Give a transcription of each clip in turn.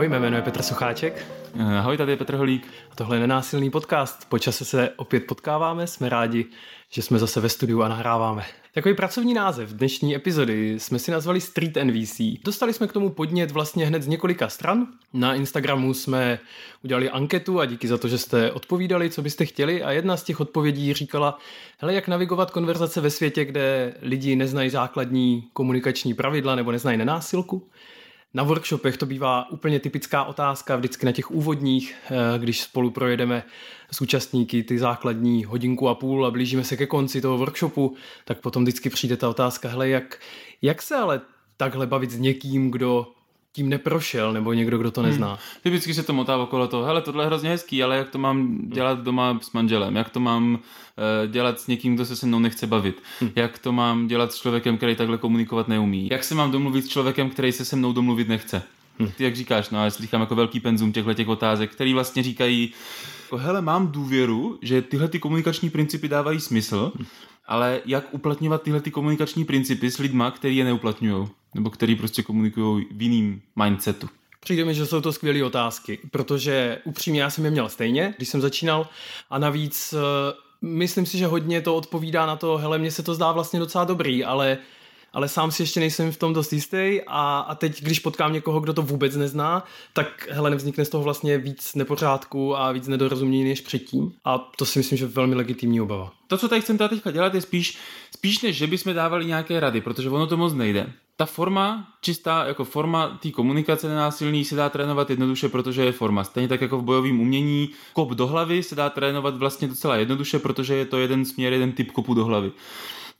Ahoj, mé jméno je Petr Sucháček. Ahoj, tady je Petr Holík. A tohle je nenásilný podcast. Po čase se opět potkáváme, jsme rádi, že jsme zase ve studiu a nahráváme. Takový pracovní název dnešní epizody jsme si nazvali Street NVC. Dostali jsme k tomu podnět vlastně hned z několika stran. Na Instagramu jsme udělali anketu a díky za to, že jste odpovídali, co byste chtěli. A jedna z těch odpovědí říkala, hele, jak navigovat konverzace ve světě, kde lidi neznají základní komunikační pravidla nebo neznají nenásilku. Na workshopech to bývá úplně typická otázka, vždycky na těch úvodních, eh, když spolu projedeme s účastníky ty základní hodinku a půl a blížíme se ke konci toho workshopu, tak potom vždycky přijde ta otázka, hele, jak, jak se ale takhle bavit s někým, kdo tím neprošel, nebo někdo, kdo to nezná. Hmm. Typicky se to motá okolo toho, hele, tohle je hrozně hezký, ale jak to mám dělat doma s manželem, jak to mám uh, dělat s někým, kdo se se mnou nechce bavit, hmm. jak to mám dělat s člověkem, který takhle komunikovat neumí, jak se mám domluvit s člověkem, který se se mnou domluvit nechce. Hmm. Ty jak říkáš, no já slychám jako velký penzum těchto těch otázek, který vlastně říkají, jako, hele, mám důvěru, že tyhle ty komunikační principy dávají smysl, hmm ale jak uplatňovat tyhle ty komunikační principy s lidma, který je neuplatňují, nebo který prostě komunikují v jiným mindsetu. Přijde mi, že jsou to skvělé otázky, protože upřímně já jsem je měl stejně, když jsem začínal a navíc eh, myslím si, že hodně to odpovídá na to, hele, mně se to zdá vlastně docela dobrý, ale ale sám si ještě nejsem v tom dost jistý a, a teď, když potkám někoho, kdo to vůbec nezná, tak hele, nevznikne z toho vlastně víc nepořádku a víc nedorozumění než předtím a to si myslím, že je velmi legitimní obava. To, co tady chcem teda teďka dělat, je spíš, spíš než, že bychom dávali nějaké rady, protože ono to moc nejde. Ta forma, čistá jako forma té komunikace nenásilný se dá trénovat jednoduše, protože je forma. Stejně tak jako v bojovém umění, kop do hlavy se dá trénovat vlastně docela jednoduše, protože je to jeden směr, jeden typ kopu do hlavy.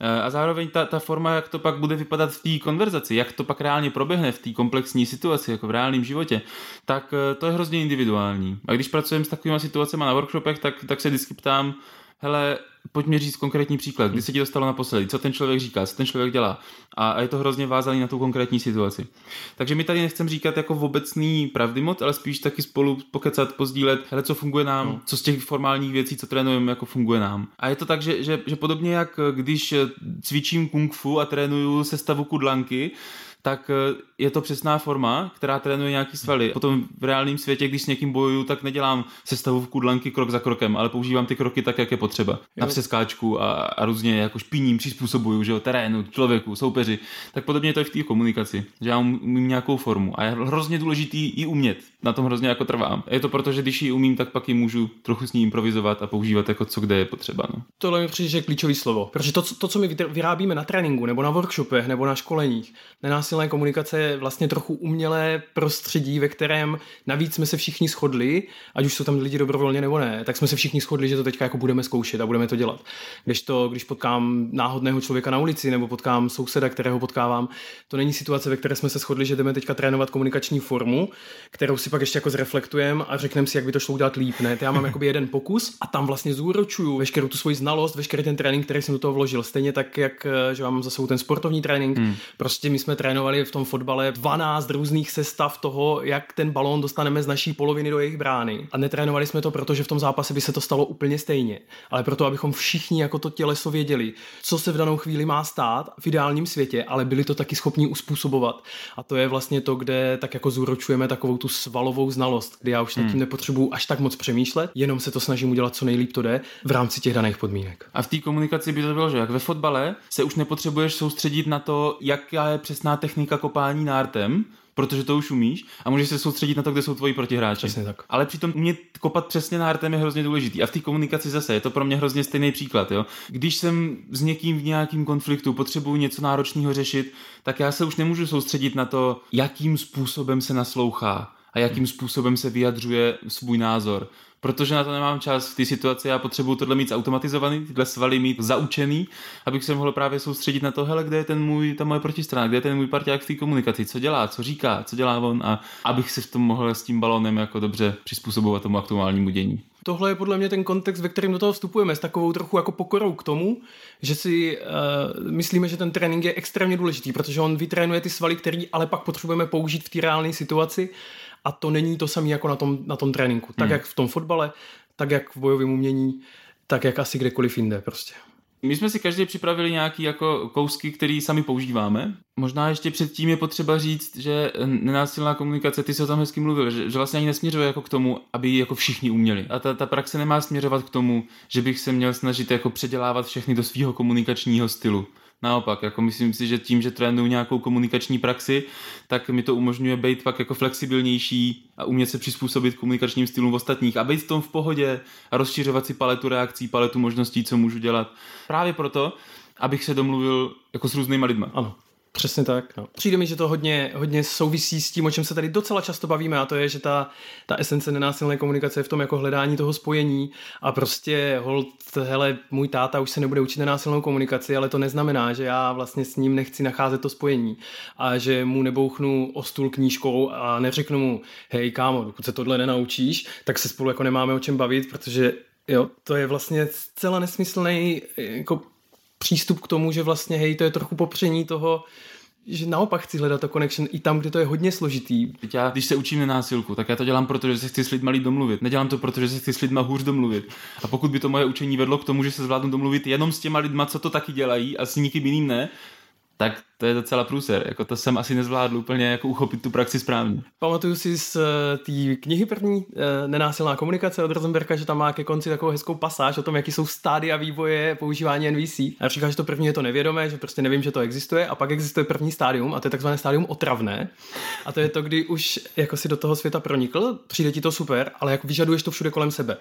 Eh, a zároveň ta, ta forma, jak to pak bude vypadat v té konverzaci, jak to pak reálně proběhne v té komplexní situaci, jako v reálném životě, tak eh, to je hrozně individuální. A když pracujeme s takovými situacemi na workshopech, tak, tak se vždycky ptám, hele, pojď mi říct konkrétní příklad, kdy se ti dostalo naposledy, co ten člověk říká, co ten člověk dělá. A, a je to hrozně vázaný na tu konkrétní situaci. Takže my tady nechcem říkat jako v obecný pravdy moc, ale spíš taky spolu pokecat, pozdílet, hele, co funguje nám, no. co z těch formálních věcí, co trénujeme, jako funguje nám. A je to tak, že, že, že podobně jak když cvičím kung fu a trénuju sestavu kudlanky, tak eh, je to přesná forma, která trénuje nějaký svaly. Potom v reálném světě, když s někým bojuju, tak nedělám sestavu v kudlanky krok za krokem, ale používám ty kroky tak, jak je potřeba. Jo. Na přeskáčku a, a různě jako špiním přizpůsobuju, že jo, terénu, člověku, soupeři. Tak podobně je to i v té komunikaci, že já umím nějakou formu a je hrozně důležitý ji umět. Na tom hrozně jako trvám. Je to proto, že když ji umím, tak pak ji můžu trochu s ní improvizovat a používat jako co kde je potřeba. No. Tohle mi přijde, že je klíčový slovo. Protože to, to, co my vyrábíme na tréninku nebo na workshopech nebo na školeních, nenásilné komunikace je vlastně trochu umělé prostředí, ve kterém navíc jsme se všichni shodli, ať už jsou tam lidi dobrovolně nebo ne, tak jsme se všichni shodli, že to teďka jako budeme zkoušet a budeme to dělat. Když to, když potkám náhodného člověka na ulici nebo potkám souseda, kterého potkávám, to není situace, ve které jsme se shodli, že jdeme teďka trénovat komunikační formu, kterou si pak ještě jako zreflektujeme a řekneme si, jak by to šlo udělat líp. Ne? Já mám jakoby jeden pokus a tam vlastně zúročuju veškerou tu svoji znalost, veškerý ten trénink, který jsem do toho vložil. Stejně tak, jak že mám za sebou ten sportovní trénink. Hmm. Prostě my jsme trénovali v tom fotbale 12 různých sestav toho, jak ten balón dostaneme z naší poloviny do jejich brány. A netrénovali jsme to, protože v tom zápase by se to stalo úplně stejně. Ale proto, abychom všichni jako to těleso věděli, co se v danou chvíli má stát v ideálním světě, ale byli to taky schopni uspůsobovat. A to je vlastně to, kde tak jako zúročujeme takovou tu svalovou znalost, kdy já už nad tím hmm. nepotřebuju až tak moc přemýšlet, jenom se to snažím udělat co nejlíp to jde v rámci těch daných podmínek. A v té komunikaci by to bylo, že jak ve fotbale se už nepotřebuješ soustředit na to, jaká je přesná technika kopání nártem, protože to už umíš a můžeš se soustředit na to, kde jsou tvoji protihráči. Přesně tak. Ale přitom umět kopat přesně nártem je hrozně důležitý. A v té komunikaci zase je to pro mě hrozně stejný příklad. Jo? Když jsem s někým v nějakém konfliktu, potřebuju něco náročného řešit, tak já se už nemůžu soustředit na to, jakým způsobem se naslouchá a jakým způsobem se vyjadřuje svůj názor protože na to nemám čas v té situaci, já potřebuju tohle mít automatizovaný, tyhle svaly mít zaučený, abych se mohl právě soustředit na to, hele, kde je ten můj, ta moje protistrana, kde je ten můj parťák v té komunikaci, co dělá, co říká, co dělá on? A abych se v tom mohl s tím balónem jako dobře přizpůsobovat tomu aktuálnímu dění. Tohle je podle mě ten kontext, ve kterém do toho vstupujeme, s takovou trochu jako pokorou k tomu, že si uh, myslíme, že ten trénink je extrémně důležitý, protože on vytrénuje ty svaly, které ale pak potřebujeme použít v té reálné situaci a to není to samé jako na tom, na tom tréninku. Tak hmm. jak v tom fotbale, tak jak v bojovém umění, tak jak asi kdekoliv jinde prostě. My jsme si každý připravili nějaký jako kousky, který sami používáme. Možná ještě předtím je potřeba říct, že nenásilná komunikace, ty se o tom hezky mluvil, že, že vlastně ani nesměřuje jako k tomu, aby ji jako všichni uměli. A ta, ta praxe nemá směřovat k tomu, že bych se měl snažit jako předělávat všechny do svého komunikačního stylu. Naopak, jako myslím si, že tím, že trénuju nějakou komunikační praxi, tak mi to umožňuje být pak jako flexibilnější a umět se přizpůsobit komunikačním stylům ostatních a být v tom v pohodě a rozšiřovat si paletu reakcí, paletu možností, co můžu dělat. Právě proto, abych se domluvil jako s různýma lidma. Ano. Přesně tak. No. Přijde mi, že to hodně, hodně souvisí s tím, o čem se tady docela často bavíme a to je, že ta, ta esence nenásilné komunikace je v tom jako hledání toho spojení a prostě hold, hele, můj táta už se nebude učit nenásilnou komunikaci, ale to neznamená, že já vlastně s ním nechci nacházet to spojení a že mu nebouchnu o stůl knížkou a neřeknu mu, hej kámo, dokud se tohle nenaučíš, tak se spolu jako nemáme o čem bavit, protože jo, to je vlastně zcela nesmyslný jako přístup k tomu, že vlastně hej, to je trochu popření toho, že naopak chci hledat to connection i tam, kde to je hodně složitý. Já, když se učím na násilku, tak já to dělám proto, že se chci s lidmi líp domluvit. Nedělám to proto, že se chci s lidmi hůř domluvit. A pokud by to moje učení vedlo k tomu, že se zvládnu domluvit jenom s těma lidma, co to taky dělají a s nikým jiným ne, tak to je docela průser. Jako to jsem asi nezvládl úplně jako uchopit tu praxi správně. Pamatuju si z eh, té knihy první eh, Nenásilná komunikace od Rosenberga, že tam má ke konci takovou hezkou pasáž o tom, jaký jsou stády a vývoje používání NVC. A říká, že to první je to nevědomé, že prostě nevím, že to existuje, a pak existuje první stádium, a to je takzvané stádium otravné. A to je to, kdy už jako si do toho světa pronikl, přijde ti to super, ale jako vyžaduješ to všude kolem sebe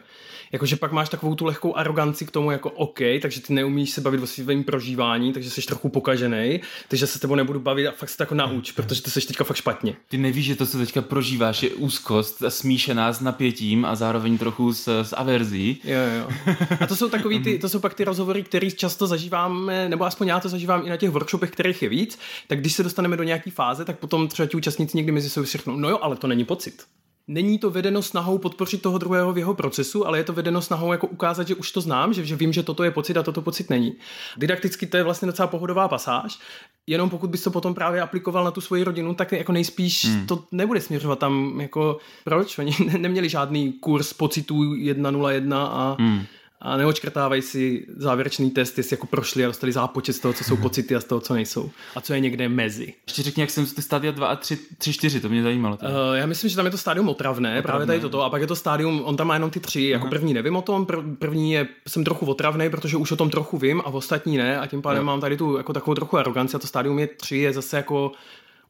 jakože pak máš takovou tu lehkou aroganci k tomu jako OK, takže ty neumíš se bavit o svém prožívání, takže jsi trochu pokažený, takže se s tebou nebudu bavit a fakt se to jako nauč, protože ty jsi teďka fakt špatně. Ty nevíš, že to, co teďka prožíváš, je úzkost smíšená s napětím a zároveň trochu s, s averzí. Jo, jo. A to jsou takový ty, to jsou pak ty rozhovory, které často zažíváme, nebo aspoň já to zažívám i na těch workshopech, kterých je víc, tak když se dostaneme do nějaké fáze, tak potom třeba ti účastníci někdy mezi sebou řeknou, no jo, ale to není pocit není to vedeno snahou podpořit toho druhého v jeho procesu, ale je to vedeno snahou jako ukázat, že už to znám, že, že vím, že toto je pocit a toto pocit není. Didakticky to je vlastně docela pohodová pasáž, jenom pokud bys to potom právě aplikoval na tu svoji rodinu, tak jako nejspíš hmm. to nebude směřovat tam jako proč? Oni neměli žádný kurz pocitů 1.01 a hmm a neočkrtávají si závěrečný test, jestli jako prošli a dostali zápočet z toho, co jsou pocity a z toho, co nejsou. A co je někde mezi. Ještě řekni, jak jsem ty stádia 2 a 3, 3 4, to mě zajímalo. Uh, já myslím, že tam je to stádium otravné, otravné, právě tady toto, a pak je to stádium, on tam má jenom ty tři, jako Aha. první nevím o tom, první je, jsem trochu otravný, protože už o tom trochu vím a v ostatní ne, a tím pádem jo. mám tady tu jako takovou trochu aroganci a to stádium je tři, je zase jako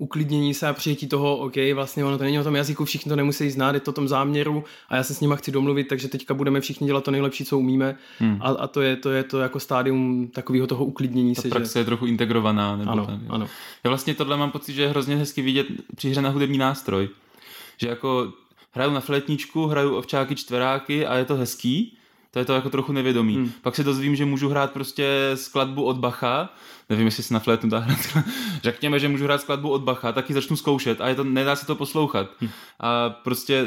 uklidnění se a přijetí toho, OK, vlastně ono to není o tom jazyku, všichni to nemusí znát, je to o tom záměru a já se s nima chci domluvit, takže teďka budeme všichni dělat to nejlepší, co umíme hmm. a, a, to, je, to je to jako stádium takového toho uklidnění Ta se. praxe že... je trochu integrovaná. Nebo ano, tak, ano. Já vlastně tohle mám pocit, že je hrozně hezky vidět při hře na hudební nástroj. Že jako hraju na fletničku, hraju ovčáky, čtveráky a je to hezký, to je to jako trochu nevědomý. Hmm. Pak se dozvím, že můžu hrát prostě skladbu od Bacha nevím, jestli si na flétnu dá hrát. Řekněme, že můžu hrát skladbu od Bacha, taky začnu zkoušet a je to, nedá se to poslouchat. Hm. A prostě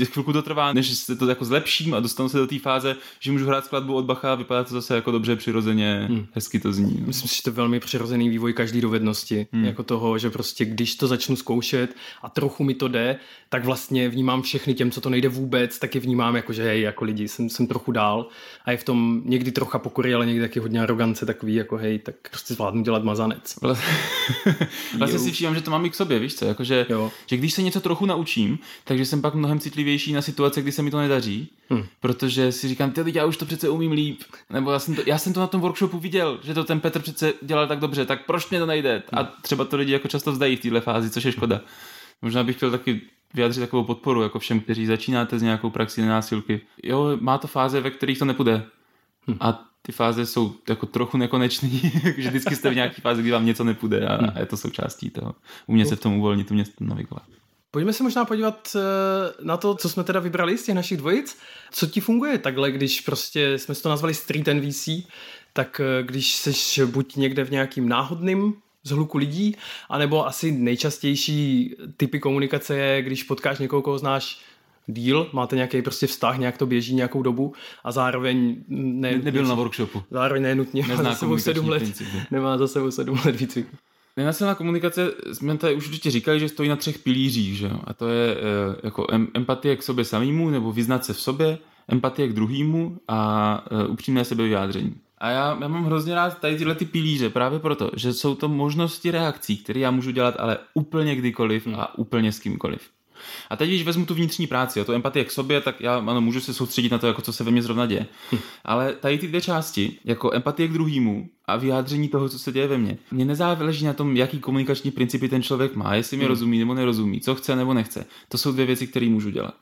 eh, chvilku to trvá, než se to jako zlepším a dostanu se do té fáze, že můžu hrát skladbu od Bacha a vypadá to zase jako dobře, přirozeně, hm. hezky to zní. No. Myslím, že to je velmi přirozený vývoj každé dovednosti, hm. jako toho, že prostě když to začnu zkoušet a trochu mi to jde, tak vlastně vnímám všechny těm, co to nejde vůbec, taky vnímám jako, že hej, jako lidi, jsem, jsem trochu dál a je v tom někdy trocha pokory, ale někdy taky hodně arogance, takový jako hej, tak prostě zvládnu dělat mazanec. vlastně si všímám, že to mám i k sobě, víš co, jakože, že když se něco trochu naučím, takže jsem pak mnohem citlivější na situace, kdy se mi to nedaří, hmm. protože si říkám, ty já už to přece umím líp, nebo já jsem, to, já jsem to na tom workshopu viděl, že to ten Petr přece dělal tak dobře, tak proč mě to nejde? A hmm. třeba to lidi jako často vzdají v této fázi, což je škoda. Možná bych chtěl taky vyjádřit takovou podporu jako všem, kteří začínáte s nějakou praxi nenásilky. Jo, má to fáze, ve kterých to nepůjde. Hmm. A ty fáze jsou jako trochu nekonečný, že vždycky jste v nějaké fázi, kdy vám něco nepůjde a, a je to součástí toho. Umět se v tom uvolnit, umět to navigovat. Pojďme se možná podívat eh, na to, co jsme teda vybrali z těch našich dvojic. Co ti funguje takhle, když prostě jsme to nazvali Street NVC, tak eh, když jsi buď někde v nějakým náhodným zhluku lidí, anebo asi nejčastější typy komunikace je, když potkáš někoho, koho znáš díl, máte nějaký prostě vztah, nějak to běží nějakou dobu a zároveň ne, nebyl na workshopu. Zároveň nenutně má za sebou sedm let, nemá za sebou sedm let výcvik. Nenasilná komunikace, jsme tady už určitě říkali, že stojí na třech pilířích, že? a to je e, jako empatie k sobě samému nebo vyznat se v sobě, empatie k druhému a e, upřímné sebevyjádření. A já, já mám hrozně rád tady tyhle ty pilíře právě proto, že jsou to možnosti reakcí, které já můžu dělat ale úplně kdykoliv a úplně s kýmkoliv. A teď, když vezmu tu vnitřní práci a tu empatii k sobě, tak já ano, můžu se soustředit na to, jako co se ve mně zrovna děje. Hm. Ale tady ty dvě části, jako empatie k druhému a vyjádření toho, co se děje ve mně, mě nezáleží na tom, jaký komunikační principy ten člověk má, jestli mi hmm. rozumí nebo nerozumí, co chce nebo nechce. To jsou dvě věci, které můžu dělat.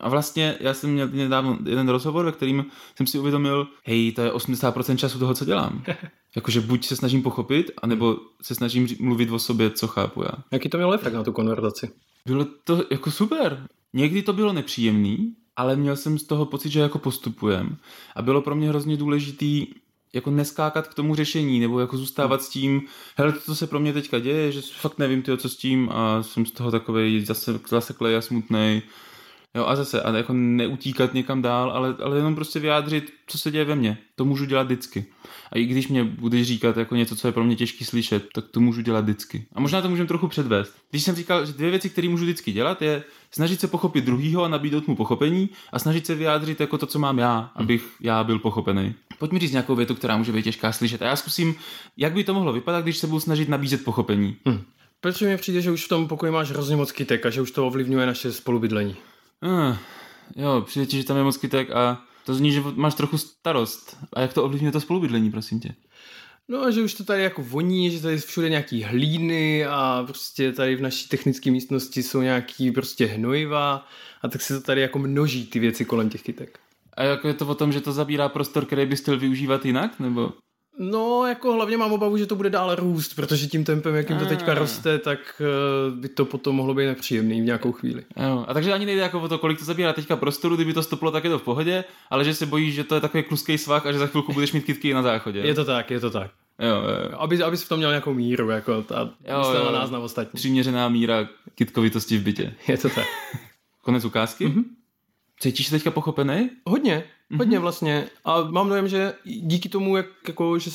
A vlastně já jsem měl nedávno jeden rozhovor, ve kterým jsem si uvědomil, hej, to je 80% času toho, co dělám. Jakože buď se snažím pochopit, anebo se snažím mluvit o sobě, co chápu já. Jaký to mělo efekt na tu konverzaci? Bylo to jako super. Někdy to bylo nepříjemný, ale měl jsem z toho pocit, že jako postupujem. A bylo pro mě hrozně důležitý jako neskákat k tomu řešení, nebo jako zůstávat s tím, hele, to, co se pro mě teďka děje, že fakt nevím, tyjo, co s tím a jsem z toho takovej zase, zaseklej a smutnej. Jo, a zase, a jako neutíkat někam dál, ale, ale jenom prostě vyjádřit, co se děje ve mně. To můžu dělat vždycky. A i když mě budeš říkat jako něco, co je pro mě těžký slyšet, tak to můžu dělat vždycky. A možná to můžeme trochu předvést. Když jsem říkal, že dvě věci, které můžu vždycky dělat, je snažit se pochopit druhýho a nabídnout mu pochopení a snažit se vyjádřit jako to, co mám já, abych já byl pochopený. Pojď mi říct nějakou větu, která může být těžká slyšet. A já zkusím, jak by to mohlo vypadat, když se budu snažit nabízet pochopení. Hmm. Protože mi přijde, že už v tom pokoji máš hrozně moc kytek a že už to ovlivňuje naše spolubydlení. Uh, jo, přijde ti, že tam je moc kytek a to zní, že máš trochu starost. A jak to ovlivňuje to spolubydlení, prosím tě? No a že už to tady jako voní, že tady všude nějaký hlíny a prostě tady v naší technické místnosti jsou nějaký prostě hnojiva a tak se to tady jako množí ty věci kolem těch kytek. A jako je to o tom, že to zabírá prostor, který bys chtěl využívat jinak, nebo? No, jako hlavně mám obavu, že to bude dále růst, protože tím tempem, jakým to teďka roste, tak uh, by to potom mohlo být nepříjemný v nějakou chvíli. Jo, a takže ani nejde jako o to, kolik to zabírá teďka prostoru, kdyby to stoplo, tak je to v pohodě, ale že se bojíš, že to je takový kluský svah a že za chvilku budeš mít kytky na záchodě. Je to tak, je to tak. Jo, jo, jo. Aby, abys v tom měl nějakou míru, jako ta, jo, jo, nás na ostatní. Přiměřená míra kytkovitosti v bytě. Je to tak. Konec ukázky? Mm-hmm. Cítíš se teďka pochopený? Hodně, hodně mm-hmm. vlastně. A mám dojem, že díky tomu, jak jako, že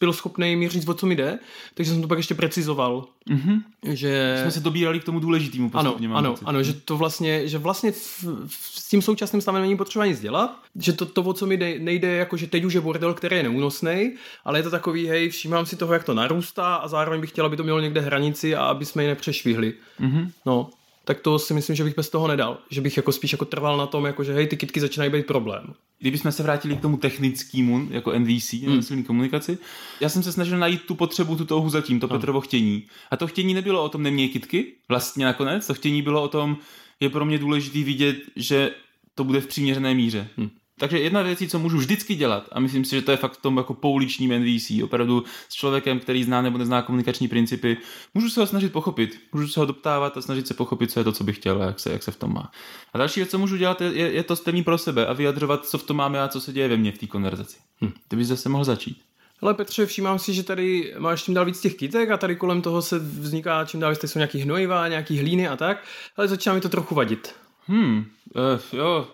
byl schopný mi říct, o co mi jde, takže jsem to pak ještě precizoval. Mm-hmm. Že... Jsme se dobírali k tomu důležitému postupně. Ano, ano, ano, že to vlastně, že vlastně v, v, s tím současným stavem není potřeba nic dělat, že to, to o co mi jde, nejde, jako že teď už je bordel, který je neúnosný, ale je to takový, hej, všímám si toho, jak to narůstá a zároveň bych chtěla, aby to mělo někde hranici a aby jsme ji nepřešvihli. Mm-hmm. No, tak to si myslím, že bych bez toho nedal. Že bych jako spíš jako trval na tom, jako že hej, ty kitky začínají být problém. Kdybychom se vrátili k tomu technickému, jako NVC, hmm. komunikaci, já jsem se snažil najít tu potřebu, tu touhu zatím, to no. Petrovo chtění. A to chtění nebylo o tom neměj kitky, vlastně nakonec, to chtění bylo o tom, je pro mě důležitý vidět, že to bude v přiměřené míře. Hmm. Takže jedna věc, co můžu vždycky dělat, a myslím si, že to je fakt v tom jako pouličním NVC, opravdu s člověkem, který zná nebo nezná komunikační principy, můžu se ho snažit pochopit, můžu se ho doptávat a snažit se pochopit, co je to, co bych chtěl a jak se, jak se v tom má. A další věc, co můžu dělat, je, je to stejný pro sebe a vyjadřovat, co v tom máme a co se děje ve mně v té konverzaci. Hm. Ty bys zase mohl začít. Ale Petře, všímám si, že tady máš čím dál víc těch kytek a tady kolem toho se vzniká čím dál víc, jsou nějaký hnojiva, nějaký hlíny a tak, ale začíná mi to trochu vadit. Hmm, uh, jo,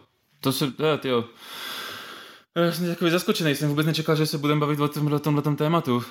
to se, jo. Já jsem takový zaskočený, jsem vůbec nečekal, že se budeme bavit o tomhle, tomhle tématu.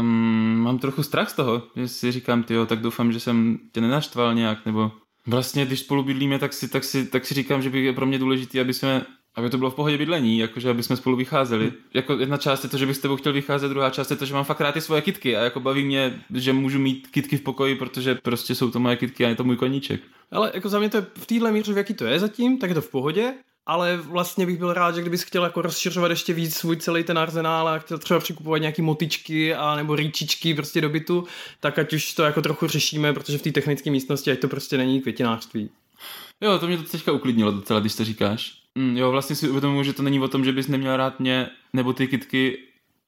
Um, mám trochu strach z toho, že si říkám, tyjo, tak doufám, že jsem tě nenaštval nějak, nebo vlastně, když spolu bydlíme, tak si, tak si, tak si říkám, že by je pro mě důležité, aby jsme aby to bylo v pohodě bydlení, jakože aby jsme spolu vycházeli. Jako jedna část je to, že bych s tebou chtěl vycházet, druhá část je to, že mám fakt rád ty svoje kitky a jako baví mě, že můžu mít kitky v pokoji, protože prostě jsou to moje kitky a je to můj koníček. Ale jako za mě to je v téhle míře, v jaký to je zatím, tak je to v pohodě ale vlastně bych byl rád, že kdybys chtěl jako rozšiřovat ještě víc svůj celý ten arzenál a chtěl třeba přikupovat nějaký motičky a nebo rýčičky prostě do bytu, tak ať už to jako trochu řešíme, protože v té technické místnosti ať to prostě není květinářství. Jo, to mě to teďka uklidnilo docela, když to říkáš. Mm, jo, vlastně si uvědomuji, že to není o tom, že bys neměl rád mě nebo ty kitky,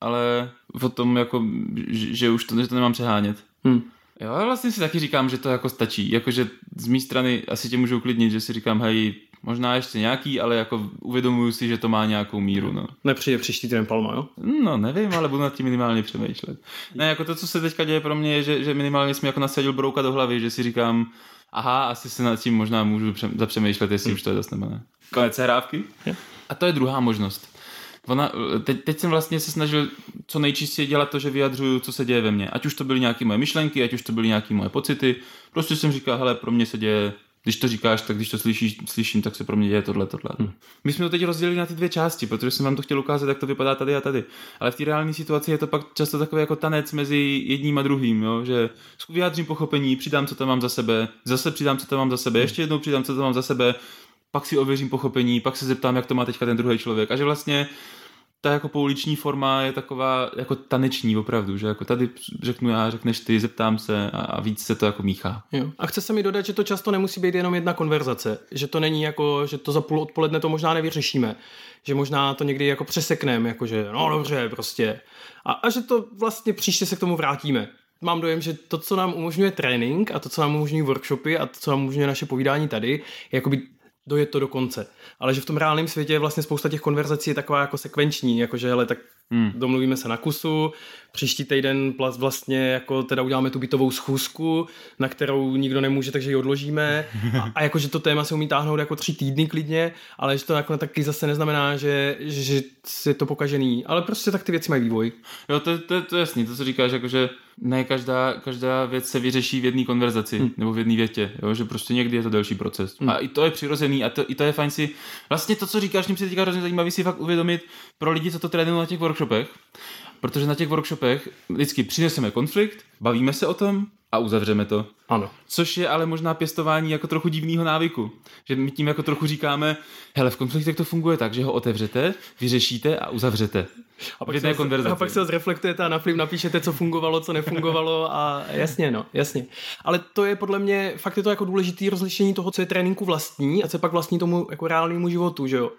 ale o tom, jako, že, že už to, že to nemám přehánět. Hmm. Jo, vlastně si taky říkám, že to jako stačí. Jakože z mé strany asi tě můžu uklidnit, že si říkám, hej, možná ještě nějaký, ale jako uvědomuju si, že to má nějakou míru. No. Nepřijde příští týden Palma, jo? No, nevím, ale budu nad tím minimálně přemýšlet. Ne, jako to, co se teďka děje pro mě, je, že, že minimálně jsem jako nasadil brouka do hlavy, že si říkám, aha, asi se nad tím možná můžu zapřemýšlet, jestli hmm. už to je dost nebo ne. Konec hrávky. A to je druhá možnost. Ona, teď, teď jsem vlastně se snažil co nejčistěji dělat to, že vyjadřuju, co se děje ve mně. Ať už to byly nějaké moje myšlenky, ať už to byly nějaké moje pocity. Prostě jsem říkal, hele, pro mě se děje Když to říkáš, tak když to slyšíš, slyším, tak se pro mě děje tohle, tohle. Hmm. My jsme to teď rozdělili na ty dvě části, protože jsem vám to chtěl ukázat, jak to vypadá tady a tady. Ale v té reálné situaci je to pak často takový jako tanec mezi jedním a druhým, jo? že vyjádřím pochopení, přidám, co tam mám za sebe, zase přidám, co tam mám za sebe, ještě jednou přidám, co tam mám za sebe, pak si ověřím pochopení, pak se zeptám, jak to má teďka ten druhý člověk. A že vlastně ta jako pouliční forma je taková jako taneční opravdu, že jako tady řeknu já, řekneš ty, zeptám se a, a víc se to jako míchá. Jo. A chce se mi dodat, že to často nemusí být jenom jedna konverzace, že to není jako, že to za půl odpoledne to možná nevyřešíme, že možná to někdy jako přesekneme, jako že no dobře, prostě. A, a že to vlastně příště se k tomu vrátíme. Mám dojem, že to, co nám umožňuje trénink a to, co nám umožňují workshopy a to, co nám umožňuje naše povídání tady, je jakoby dojet to do konce. Ale že v tom reálném světě je vlastně spousta těch konverzací je taková jako sekvenční, jakože hele, tak hmm. domluvíme se na kusu, příští týden vlastně jako teda uděláme tu bytovou schůzku, na kterou nikdo nemůže, takže ji odložíme a, a jakože to téma se umí táhnout jako tři týdny klidně, ale že to jako taky zase neznamená, že, že, že je to pokažený, ale prostě tak ty věci mají vývoj. Jo, to, to, to je jasný, to co říkáš, jakože ne každá, každá věc se vyřeší v jedné konverzaci hmm. nebo v jedné větě, jo? že prostě někdy je to delší proces. Hmm. A i to je přirozený a to, i to je fajn si, vlastně to, co říkáš, mě se teďka hrozně zajímavý si fakt uvědomit pro lidi, co to trénují na těch workshopech, protože na těch workshopech vždycky přineseme konflikt, bavíme se o tom a uzavřeme to. Ano. Což je ale možná pěstování jako trochu divného návyku. Že my tím jako trochu říkáme, hele, v konfliktech to funguje tak, že ho otevřete, vyřešíte a uzavřete. A pak, se, a pak se zreflektujete a na film napíšete, co fungovalo, co nefungovalo a jasně, no, jasně. Ale to je podle mě, fakt je to jako důležitý rozlišení toho, co je tréninku vlastní a co je pak vlastní tomu jako reálnému životu, že jo.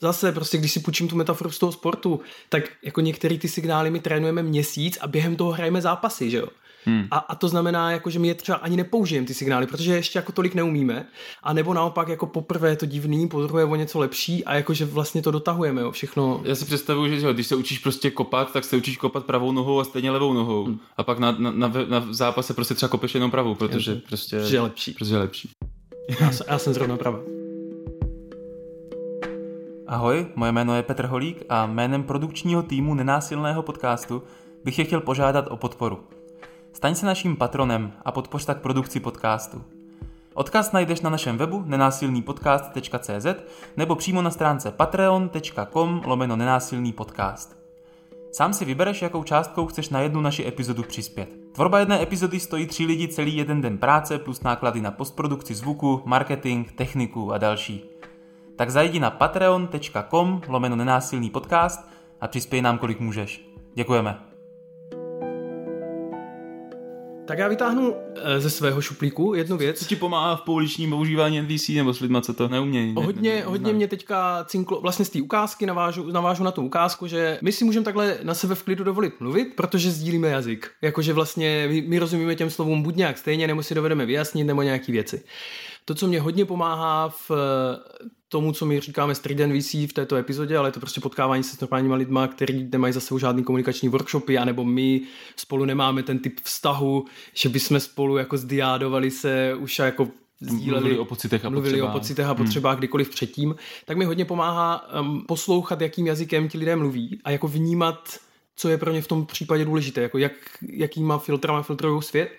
Zase prostě, když si půjčím tu metaforu z toho sportu, tak jako některé ty signály my trénujeme měsíc a během toho hrajeme zápasy, že jo. Hmm. A, a to znamená, jako, že my je třeba ani nepoužijeme ty signály, protože ještě jako tolik neumíme. A nebo naopak jako poprvé je to divný, po druhé o něco lepší a jako, že vlastně to dotahujeme, jo, všechno. Já si představuji, že když se učíš prostě kopat, tak se učíš kopat pravou nohou a stejně levou nohou. Hmm. A pak na, na, na, na zápase prostě třeba kopeš jenom pravou, protože Jasně. prostě je lepší. Prostě je lepší. Já, jsem, já jsem zrovna pravá. Ahoj, moje jméno je Petr Holík a jménem produkčního týmu Nenásilného podcastu bych je chtěl požádat o podporu. Staň se naším patronem a podpoř tak produkci podcastu. Odkaz najdeš na našem webu nenásilnýpodcast.cz nebo přímo na stránce patreon.com lomeno nenásilný podcast. Sám si vybereš, jakou částkou chceš na jednu naši epizodu přispět. Tvorba jedné epizody stojí tři lidi celý jeden den práce plus náklady na postprodukci zvuku, marketing, techniku a další. Tak zajdi na patreon.com lomeno nenásilný podcast a přispěj nám kolik můžeš. Děkujeme. Tak já vytáhnu eh, ze svého šuplíku jednu věc. Co ti pomáhá v pouličním používání NVC nebo s lidma, co to neumějí? Hodně, ne, ne, hodně mě teďka cinklo, vlastně z té ukázky navážu, navážu na tu ukázku, že my si můžeme takhle na sebe v klidu dovolit mluvit, protože sdílíme jazyk. Jakože vlastně my, my rozumíme těm slovům buď nějak stejně, nebo si dovedeme vyjasnit, nebo nějaký věci. To, co mě hodně pomáhá v tomu, co my říkáme Strident VC v této epizodě, ale je to prostě potkávání se s normálníma lidma, kteří nemají za sebou žádný komunikační workshopy, anebo my spolu nemáme ten typ vztahu, že bychom spolu jako zdiádovali se už jako sdíleli, mluvili o pocitech a mluvili potřebách. o pocitech a potřebách hmm. kdykoliv předtím, tak mi hodně pomáhá um, poslouchat, jakým jazykem ti lidé mluví a jako vnímat, co je pro ně v tom případě důležité, jako jak, jakýma filtrama filtrují svět.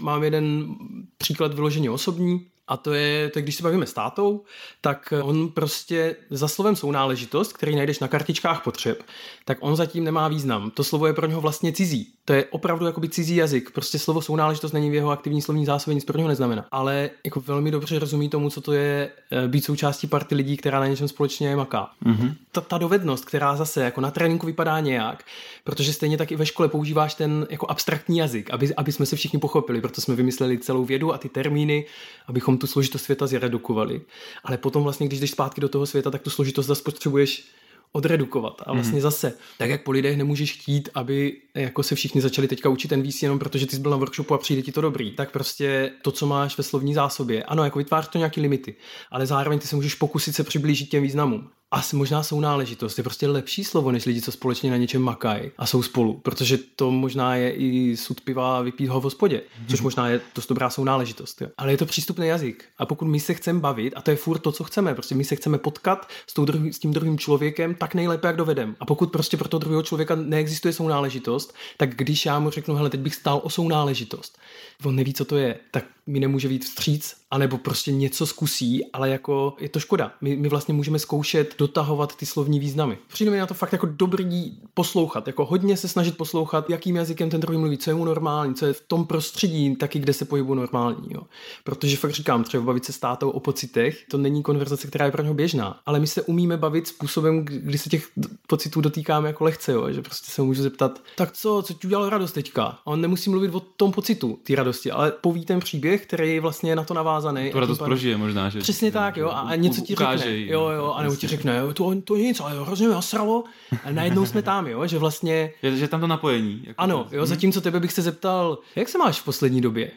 Mám jeden příklad vyloženě osobní, a to je, to je, když se bavíme s tátou, tak on prostě za slovem sounáležitost, který najdeš na kartičkách potřeb, tak on zatím nemá význam. To slovo je pro něho vlastně cizí. To je opravdu jakoby cizí jazyk. Prostě slovo sounáležitost není v jeho aktivní slovní zásobě, nic pro něho neznamená. Ale jako velmi dobře rozumí tomu, co to je eh, být součástí party lidí, která na něčem společně maká. Mm-hmm. Ta, ta dovednost, která zase jako na tréninku vypadá nějak, protože stejně tak i ve škole používáš ten jako abstraktní jazyk, aby, aby jsme se všichni pochopili, proto jsme vymysleli celou vědu a ty termíny, abychom tu složitost světa zredukovali. Ale potom vlastně, když jdeš zpátky do toho světa, tak tu složitost zase potřebuješ odredukovat. A vlastně mm. zase, tak jak po lidech nemůžeš chtít, aby jako se všichni začali teďka učit ten VC jenom protože ty jsi byl na workshopu a přijde ti to dobrý, tak prostě to, co máš ve slovní zásobě, ano, jako vytváří to nějaké limity, ale zároveň ty se můžeš pokusit se přiblížit těm významům a možná jsou náležitost je prostě lepší slovo, než lidi, co společně na něčem makají a jsou spolu, protože to možná je i sud piva vypít ho v hospodě, což možná je dost dobrá sounáležitost. Jo. Ale je to přístupný jazyk. A pokud my se chceme bavit, a to je furt to, co chceme, prostě my se chceme potkat s, tou druhý, s tím druhým člověkem tak nejlépe, jak dovedem. A pokud prostě pro toho druhého člověka neexistuje sounáležitost, tak když já mu řeknu, hele, teď bych stál o sounáležitost, on neví, co to je, tak mi nemůže víc vstříc, anebo prostě něco zkusí, ale jako je to škoda. My, my vlastně můžeme zkoušet dotahovat ty slovní významy. Přijde mi na to fakt jako dobrý poslouchat, jako hodně se snažit poslouchat, jakým jazykem ten druhý mluví, co je mu normální, co je v tom prostředí, taky kde se pohybu normální. Jo. Protože fakt říkám, třeba bavit se s tátou o pocitech, to není konverzace, která je pro něho běžná, ale my se umíme bavit způsobem, kdy se těch pocitů dotýkáme jako lehce, jo, že prostě se můžu zeptat, tak co, co ti udělalo radost teďka? A on nemusí mluvit o tom pocitu, té radosti, ale poví ten příběh, který vlastně je na to navázaný. To radost prožije možná, že? Přesně tak, jo, a, něco ti řekne. Jo, jo, a nebo ti řekne, jo, to, to nic, ale hrozně nasralo. A najednou jsme tam, jo, že vlastně... Je, že tam to napojení. Jako ano, jo, zatímco tebe bych se zeptal, jak se máš v poslední době?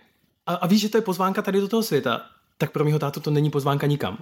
A, a víš, že to je pozvánka tady do toho světa, tak pro mého tátu to není pozvánka nikam.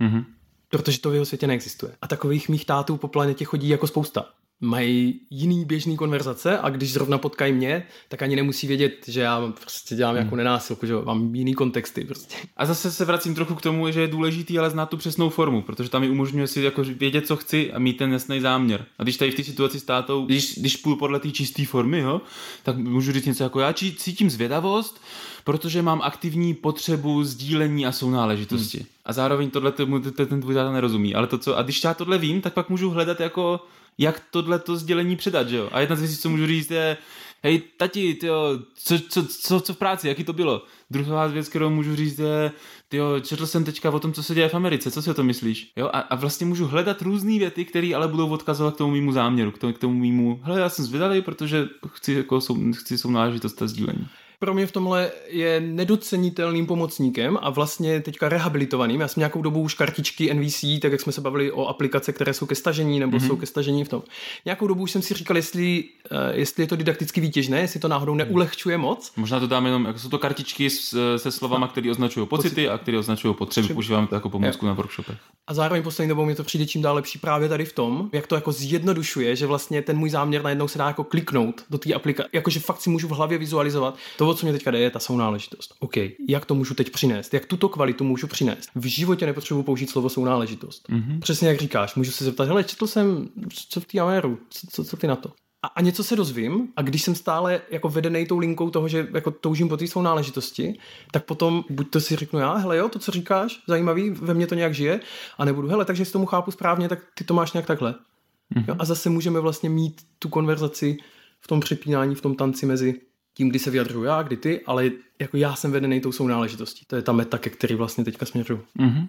Mm-hmm. Protože to v jeho světě neexistuje. A takových mých tátů po planetě chodí jako spousta mají jiný běžný konverzace a když zrovna potkají mě, tak ani nemusí vědět, že já prostě dělám hmm. jako nenásilku, že mám jiný kontexty prostě. A zase se vracím trochu k tomu, že je důležitý ale znát tu přesnou formu, protože tam mi umožňuje si jako vědět, co chci a mít ten jasný záměr. A když tady v té situaci s tátou, když, když půjdu podle té čisté formy, jo, tak můžu říct něco jako já cítím zvědavost, protože mám aktivní potřebu sdílení a sounáležitosti. Hmm. A zároveň tohle ten tvůj táta nerozumí. Ale to, co, a když já tohle vím, tak pak můžu hledat jako jak tohle to sdělení předat, že jo? A jedna z věcí, co můžu říct, je, hej, tati, tyjo, co, co, co, co v práci, jaký to bylo? Druhá věc, kterou můžu říct, je, tyjo, četl jsem teďka o tom, co se děje v Americe, co si o tom myslíš? Jo? A, a vlastně můžu hledat různé věty, které ale budou odkazovat k tomu mýmu záměru, k tomu, k tomu mýmu, hele, já jsem zvědavý, protože chci, jako, sou, chci sounáležitost a sdílení pro mě v tomhle je nedocenitelným pomocníkem a vlastně teďka rehabilitovaným. Já jsem nějakou dobu už kartičky NVC, tak jak jsme se bavili o aplikace, které jsou ke stažení nebo mm-hmm. jsou ke stažení v tom. Nějakou dobu už jsem si říkal, jestli, uh, jestli je to didakticky výtěžné, jestli to náhodou neulehčuje moc. Možná to dáme jenom, jako jsou to kartičky s, se slovama, které označují pocity a které označují potřeby. Potřeby. Užíváme to jako pomůcku na workshopech. A zároveň poslední dobou mi to přijde čím dál lepší právě tady v tom, jak to jako zjednodušuje, že vlastně ten můj záměr najednou se dá jako kliknout do té aplikace, jakože fakt si můžu v hlavě vizualizovat. To, o co mě teďka jde, je ta sounáležitost. OK, jak to můžu teď přinést? Jak tuto kvalitu můžu přinést? V životě nepotřebuji použít slovo sounáležitost. Mm-hmm. Přesně jak říkáš, můžu se zeptat, hele, četl jsem, co v té Ameru, co, co, co ty na to? A, a něco se dozvím a když jsem stále jako vedený tou linkou toho, že jako toužím po té svou náležitosti, tak potom buď to si řeknu já, hele jo, to, co říkáš, zajímavý, ve mně to nějak žije, a nebudu, hele, takže si tomu chápu správně, tak ty to máš nějak takhle. Mm-hmm. Jo, a zase můžeme vlastně mít tu konverzaci v tom přepínání, v tom tanci mezi tím, kdy se vyjadřuju já, kdy ty, ale jako já jsem vedený tou svou náležitostí. To je ta meta, ke který vlastně teďka směřuju. Mm-hmm.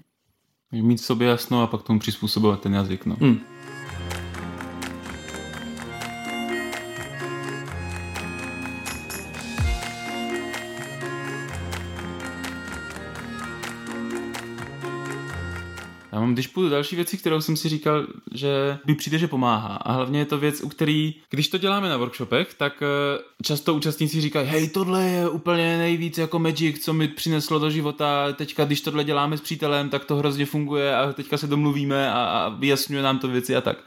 Mít v sobě jasno a pak tomu přizpůsobovat ten jazyk. No. Mm. Mám, když půjdu další věci, kterou jsem si říkal, že by přijde, že pomáhá. A hlavně je to věc, u který, když to děláme na workshopech, tak eh, často účastníci říkají, hej, tohle je úplně nejvíc jako magic, co mi přineslo do života. Teďka, když tohle děláme s přítelem, tak to hrozně funguje a teďka se domluvíme a, a vyjasňuje nám to věci a tak.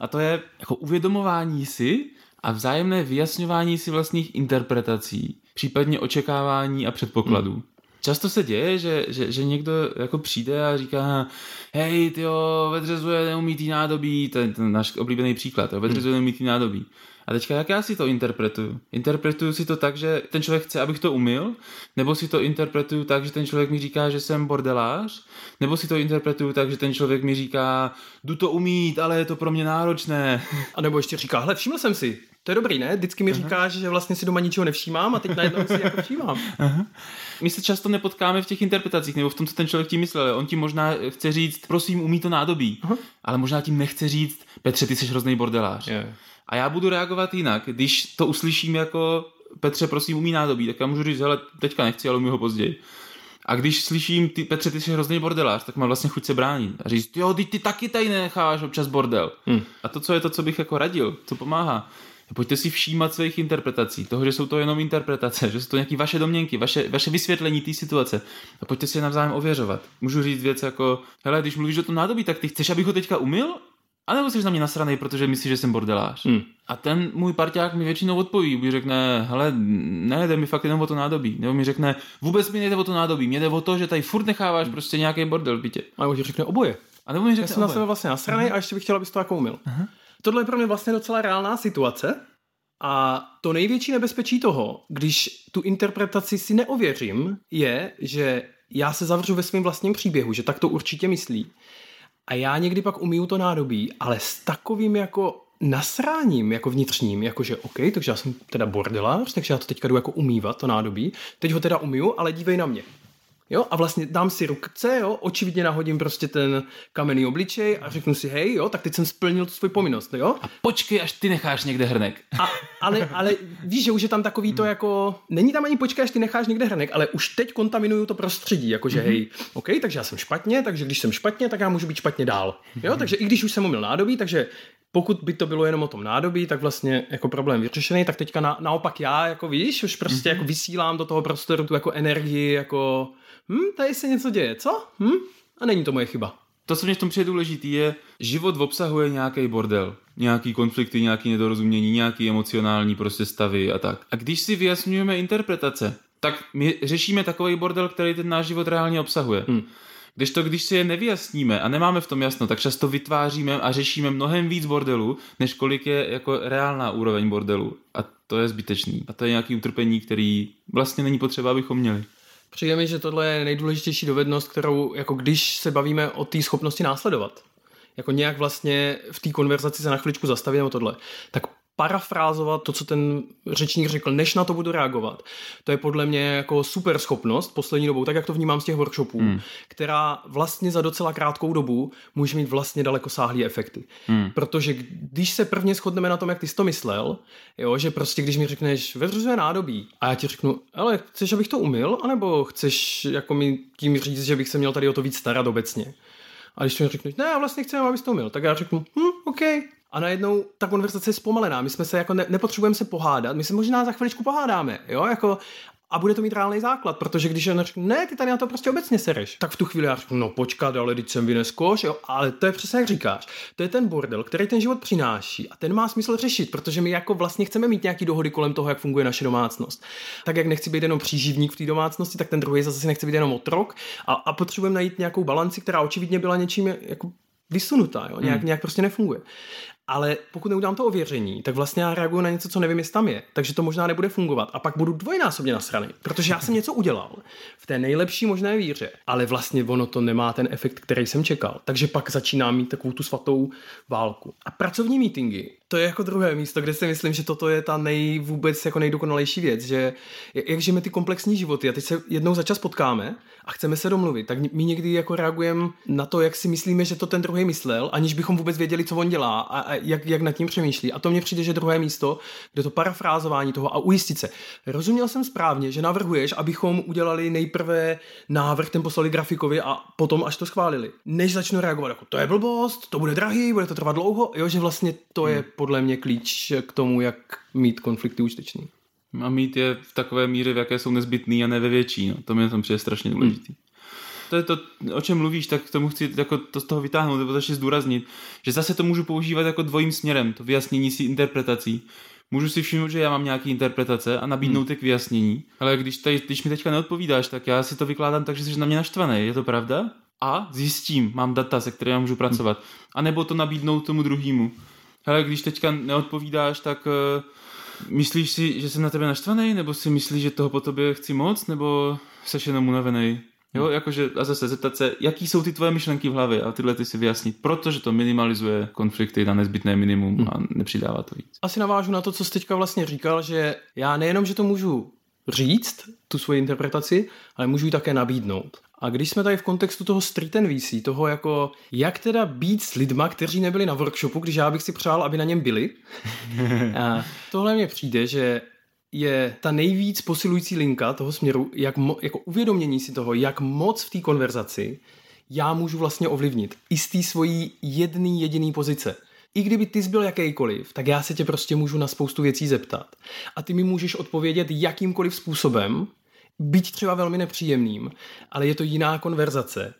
A to je jako uvědomování si a vzájemné vyjasňování si vlastních interpretací, případně očekávání a předpokladů. Hmm často se děje, že, že, že někdo jako přijde a říká, hej, ty jo, vedřezuje neumí tý nádobí, to je ten náš oblíbený příklad, jo, vedřezuje neumí tý nádobí. A teďka jak já si to interpretuju? Interpretuju si to tak, že ten člověk chce, abych to umil, nebo si to interpretuju tak, že ten člověk mi říká, že jsem bordelář, nebo si to interpretuju tak, že ten člověk mi říká, jdu to umít, ale je to pro mě náročné. A nebo ještě říká, hle, všiml jsem si, to je dobrý, ne? Vždycky mi říkáš, že vlastně si doma ničeho nevšímám a teď najednou si jako všímám. Aha. My se často nepotkáme v těch interpretacích, nebo v tom, co ten člověk tím myslel. On ti možná chce říct, prosím, umí to nádobí, Aha. ale možná tím nechce říct, Petře, ty jsi hrozný bordelář. Yeah. A já budu reagovat jinak. Když to uslyším jako Petře, prosím, umí nádobí, tak já můžu říct, hele, teďka nechci, ale umí ho později. A když slyším, ty, Petře, ty jsi hrozný bordelář, tak mám vlastně chuť se bránit a říct, jo, ty, ty taky tady necháváš občas bordel. Hmm. A to, co je to, co bych jako radil, co pomáhá, pojďte si všímat svých interpretací, toho, že jsou to jenom interpretace, že jsou to nějaké vaše domněnky, vaše, vaše vysvětlení té situace a pojďte si je navzájem ověřovat. Můžu říct věc jako, hele, když mluvíš o tom nádobí, tak ty chceš, abych ho teďka umil? A nebo jsi na mě nasranej, protože myslíš, že jsem bordelář. Hmm. A ten můj parťák mi většinou odpoví, buď řekne, hele, ne, jde mi fakt jenom o to nádobí. Nebo mi řekne, vůbec mi nejde o to nádobí, mě jde o to, že tady furt necháváš hmm. prostě nějaký bordel v bytě. A nebo ti řekne oboje. A nebo mi řekne Já jsem oboje. na sebe vlastně nasranej uh-huh. a ještě bych chtěl, abys to jako umil. Uh-huh. Tohle je pro mě vlastně docela reálná situace, A to největší nebezpečí toho, když tu interpretaci si neověřím, je, že já se zavřu ve svém vlastním příběhu, že tak to určitě myslí. A já někdy pak umiju to nádobí, ale s takovým jako nasráním jako vnitřním, jakože OK, takže já jsem teda bordelář, takže já to teďka jdu jako umývat, to nádobí. Teď ho teda umiju, ale dívej na mě. Jo, a vlastně dám si rukce, jo, očividně nahodím prostě ten kamenný obličej a řeknu si, hej, jo, tak teď jsem splnil tu svou povinnost, jo. A počkej, až ty necháš někde hrnek. A, ale, ale víš, že už je tam takový to jako, není tam ani počkej, až ty necháš někde hrnek, ale už teď kontaminuju to prostředí, jakože mm-hmm. hej, OK, takže já jsem špatně, takže když jsem špatně, tak já můžu být špatně dál. Jo, takže i když už jsem umil nádobí, takže pokud by to bylo jenom o tom nádobí, tak vlastně jako problém vyřešený, tak teďka na, naopak já, jako víš, už prostě mm-hmm. jako vysílám do toho prostoru tu jako energii, jako hm, tady se něco děje, co? Hm? A není to moje chyba. To, co mě v tom přijde důležitý, je, život obsahuje nějaký bordel, nějaký konflikty, nějaký nedorozumění, nějaký emocionální prostě stavy a tak. A když si vyjasňujeme interpretace, tak my řešíme takový bordel, který ten náš život reálně obsahuje. Hmm. Když to, když si je nevyjasníme a nemáme v tom jasno, tak často vytváříme a řešíme mnohem víc bordelu, než kolik je jako reálná úroveň bordelu. A to je zbytečný. A to je nějaký utrpení, který vlastně není potřeba, abychom měli. Přijde mi, že tohle je nejdůležitější dovednost, kterou, jako když se bavíme o té schopnosti následovat, jako nějak vlastně v té konverzaci se na chviličku zastavit nebo tohle, tak parafrázovat to, co ten řečník řekl, než na to budu reagovat. To je podle mě jako super schopnost poslední dobou, tak jak to vnímám z těch workshopů, hmm. která vlastně za docela krátkou dobu může mít vlastně daleko sáhlý efekty. Hmm. Protože když se prvně shodneme na tom, jak ty jsi to myslel, jo, že prostě když mi řekneš, veřřuje nádobí a já ti řeknu, ale chceš, abych to umil, anebo chceš jako mi tím říct, že bych se měl tady o to víc starat obecně. A když mi řekneš, ne, já vlastně chci, abys to umil, tak já řeknu, hm, OK, a najednou ta konverzace je zpomalená. My jsme se jako ne, nepotřebujeme se pohádat, my se možná za chviličku pohádáme, jo, jako a bude to mít reálný základ, protože když on řekne, ne, ty tady na to prostě obecně sereš, tak v tu chvíli já řeknu, no počkat, ale teď jsem vynes koš, jo, ale to je přesně jak říkáš, to je ten bordel, který ten život přináší a ten má smysl řešit, protože my jako vlastně chceme mít nějaký dohody kolem toho, jak funguje naše domácnost. Tak jak nechci být jenom příživník v té domácnosti, tak ten druhý zase nechce být jenom otrok a, a potřebujeme najít nějakou balanci, která očividně byla něčím jako vysunutá, jo? Nějak, hmm. nějak prostě nefunguje. Ale pokud neudělám to ověření, tak vlastně já reaguju na něco, co nevím, jestli tam je. Takže to možná nebude fungovat. A pak budu dvojnásobně nasraný, protože já jsem něco udělal v té nejlepší možné víře, ale vlastně ono to nemá ten efekt, který jsem čekal. Takže pak začínám mít takovou tu svatou válku. A pracovní meetingy, to je jako druhé místo, kde si myslím, že toto je ta nej, vůbec jako nejdokonalejší věc, že jak žijeme ty komplexní životy a teď se jednou za čas potkáme a chceme se domluvit, tak my někdy jako reagujeme na to, jak si myslíme, že to ten druhý myslel, aniž bychom vůbec věděli, co on dělá a, a jak, jak nad tím přemýšlí. A to mně přijde, že druhé místo, kde to parafrázování toho a ujistit se. Rozuměl jsem správně, že navrhuješ, abychom udělali nejprve návrh, ten poslali grafikovi a potom až to schválili. Než začnu reagovat, jako to je blbost, to bude drahý, bude to trvat dlouho, jo, že vlastně to hmm. je podle mě klíč k tomu, jak mít konflikty účtečný. A mít je v takové míře, v jaké jsou nezbytný a ne ve větší. No. To mě tam přijde strašně důležitý. Hmm to je to, o čem mluvíš, tak k tomu chci jako to z toho vytáhnout, nebo to ještě zdůraznit, že zase to můžu používat jako dvojím směrem, to vyjasnění si interpretací. Můžu si všimnout, že já mám nějaký interpretace a nabídnout hmm. je k vyjasnění, ale když, tady, když mi teďka neodpovídáš, tak já si to vykládám tak, že jsi na mě naštvaný. Je to pravda? A zjistím, mám data, se kterými můžu pracovat. A nebo to nabídnout tomu druhému. Hele, když teďka neodpovídáš, tak uh, myslíš si, že jsem na tebe naštvaný, nebo si myslíš, že toho po tobě chci moc, nebo seš jenom unavený? Jo, hmm. jakože a zase zeptat se, jaký jsou ty tvoje myšlenky v hlavě a tyhle ty si vyjasnit, protože to minimalizuje konflikty na nezbytné minimum hmm. a nepřidává to víc. Asi navážu na to, co jsi teďka vlastně říkal, že já nejenom, že to můžu říct, tu svoji interpretaci, ale můžu ji také nabídnout. A když jsme tady v kontextu toho street NVC, toho jako, jak teda být s lidma, kteří nebyli na workshopu, když já bych si přál, aby na něm byli, a tohle mně přijde, že je ta nejvíc posilující linka toho směru, jak mo, jako uvědomění si toho, jak moc v té konverzaci já můžu vlastně ovlivnit. I z té svojí jedný jediný pozice. I kdyby ty byl jakýkoliv, tak já se tě prostě můžu na spoustu věcí zeptat. A ty mi můžeš odpovědět jakýmkoliv způsobem, byť třeba velmi nepříjemným, ale je to jiná konverzace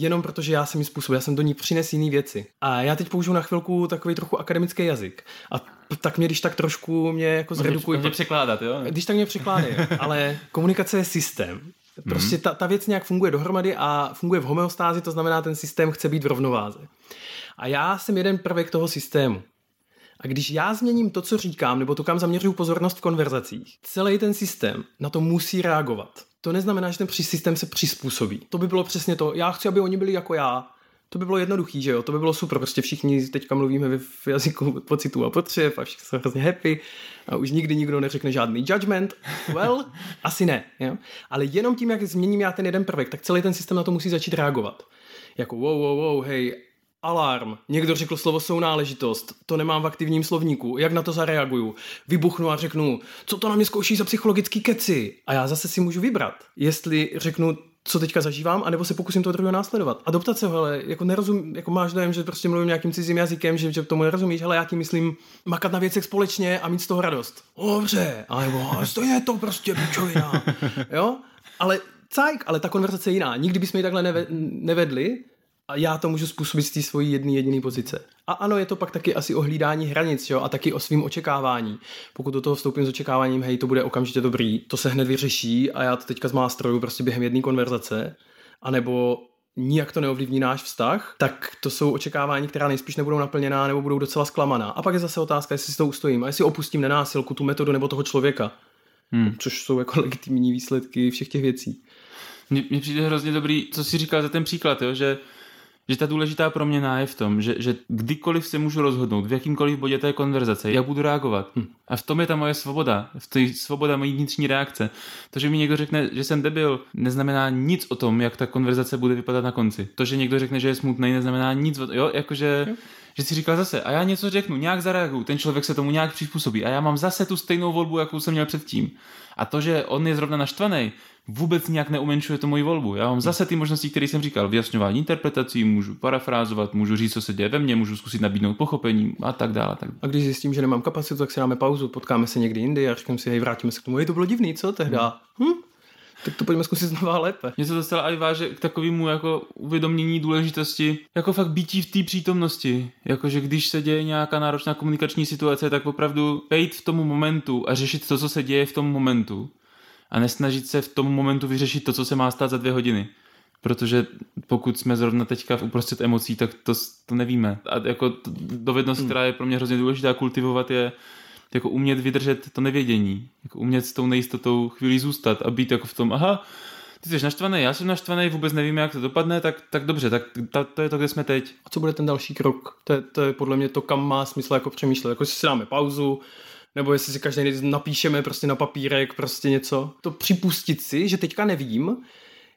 jenom protože já jsem ji způsobil, já jsem do ní přines jiné věci. A já teď použiju na chvilku takový trochu akademický jazyk. A tak mě, když tak trošku mě jako zredukuje. Může překládat, jo? Když tak mě překládá, ale komunikace je systém. Prostě ta, ta věc nějak funguje dohromady a funguje v homeostázi, to znamená, ten systém chce být v rovnováze. A já jsem jeden prvek toho systému. A když já změním to, co říkám, nebo to, kam zaměřuju pozornost v konverzacích, celý ten systém na to musí reagovat. To neznamená, že ten systém se přizpůsobí. To by bylo přesně to. Já chci, aby oni byli jako já. To by bylo jednoduchý, že jo? To by bylo super. Prostě všichni teďka mluvíme v jazyku pocitů a potřeb a všichni jsou hrozně happy a už nikdy nikdo neřekne žádný judgment. Well, asi ne. Jo? Ale jenom tím, jak změním já ten jeden prvek, tak celý ten systém na to musí začít reagovat. Jako wow, wow, wow, hej, alarm, někdo řekl slovo sounáležitost, to nemám v aktivním slovníku, jak na to zareaguju? Vybuchnu a řeknu, co to na mě zkouší za psychologický keci? A já zase si můžu vybrat, jestli řeknu, co teďka zažívám, anebo se pokusím to druhého následovat. A doptat se, hele, jako nerozum, jako máš dojem, že prostě mluvím nějakým cizím jazykem, že, že tomu nerozumíš, hele, já ti myslím makat na věcech společně a mít z toho radost. Dobře, alebo to je to prostě pičovina. jo? Ale cajk, ale ta konverzace je jiná. Nikdy bychom ji takhle nevedli, a já to můžu způsobit z té svojí jedné jediné pozice. A ano, je to pak taky asi o hlídání hranic, jo, a taky o svým očekávání. Pokud do toho vstoupím s očekáváním, hej, to bude okamžitě dobrý, to se hned vyřeší a já to teďka zmástroju prostě během jedné konverzace, anebo nijak to neovlivní náš vztah, tak to jsou očekávání, která nejspíš nebudou naplněná nebo budou docela zklamaná. A pak je zase otázka, jestli si to ustojím a jestli opustím nenásilku, tu metodu nebo toho člověka. Hmm. Což jsou jako legitimní výsledky všech těch věcí. Mně přijde hrozně dobrý, co jsi říkal za ten příklad, jo, že že ta důležitá proměna je v tom, že, že kdykoliv se můžu rozhodnout, v jakýmkoliv bodě té konverzace, jak budu reagovat. Hm. A v tom je ta moje svoboda, v té svoboda mojí vnitřní reakce. To, že mi někdo řekne, že jsem debil, neznamená nic o tom, jak ta konverzace bude vypadat na konci. To, že někdo řekne, že je smutný, neznamená nic o tom, jo, jakože... Jo že si říkal zase, a já něco řeknu, nějak zareaguju, ten člověk se tomu nějak přizpůsobí a já mám zase tu stejnou volbu, jakou jsem měl předtím. A to, že on je zrovna naštvaný, vůbec nějak neumenšuje to moji volbu. Já mám zase ty možnosti, které jsem říkal, vyjasňování interpretací, můžu parafrázovat, můžu říct, co se děje ve mně, můžu zkusit nabídnout pochopení a tak dále. Tak. A když zjistím, že nemám kapacitu, tak si dáme pauzu, potkáme se někdy jindy a říkám si, hej, vrátíme se k tomu. Je to bylo divný, co tehda? Hmm. Hm? tak to pojďme zkusit znova lépe. Mně se dostala i váže k takovému jako uvědomění důležitosti, jako fakt bytí v té přítomnosti. Jakože když se děje nějaká náročná komunikační situace, tak opravdu pejt v tomu momentu a řešit to, co se děje v tom momentu a nesnažit se v tom momentu vyřešit to, co se má stát za dvě hodiny. Protože pokud jsme zrovna teďka v uprostřed emocí, tak to, to nevíme. A jako dovednost, hmm. která je pro mě hrozně důležitá kultivovat, je jako umět vydržet to nevědění. Jako umět s tou nejistotou chvíli zůstat a být jako v tom, aha, ty jsi naštvaný, já jsem naštvaný, vůbec nevíme, jak to dopadne, tak, tak dobře, tak ta, to je to, kde jsme teď. A co bude ten další krok? To je, to je podle mě to, kam má smysl jako přemýšlet. Jako si dáme pauzu, nebo jestli si každý den napíšeme prostě na papírek prostě něco. To připustit si, že teďka nevím,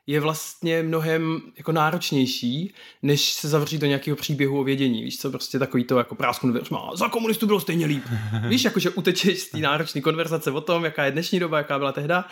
je vlastně mnohem jako náročnější, než se zavřít do nějakého příběhu o vědění. Víš co, prostě takový to jako prásknu dveřma, za komunistů bylo stejně líp. Víš, jakože utečeš z té náročné konverzace o tom, jaká je dnešní doba, jaká byla tehda,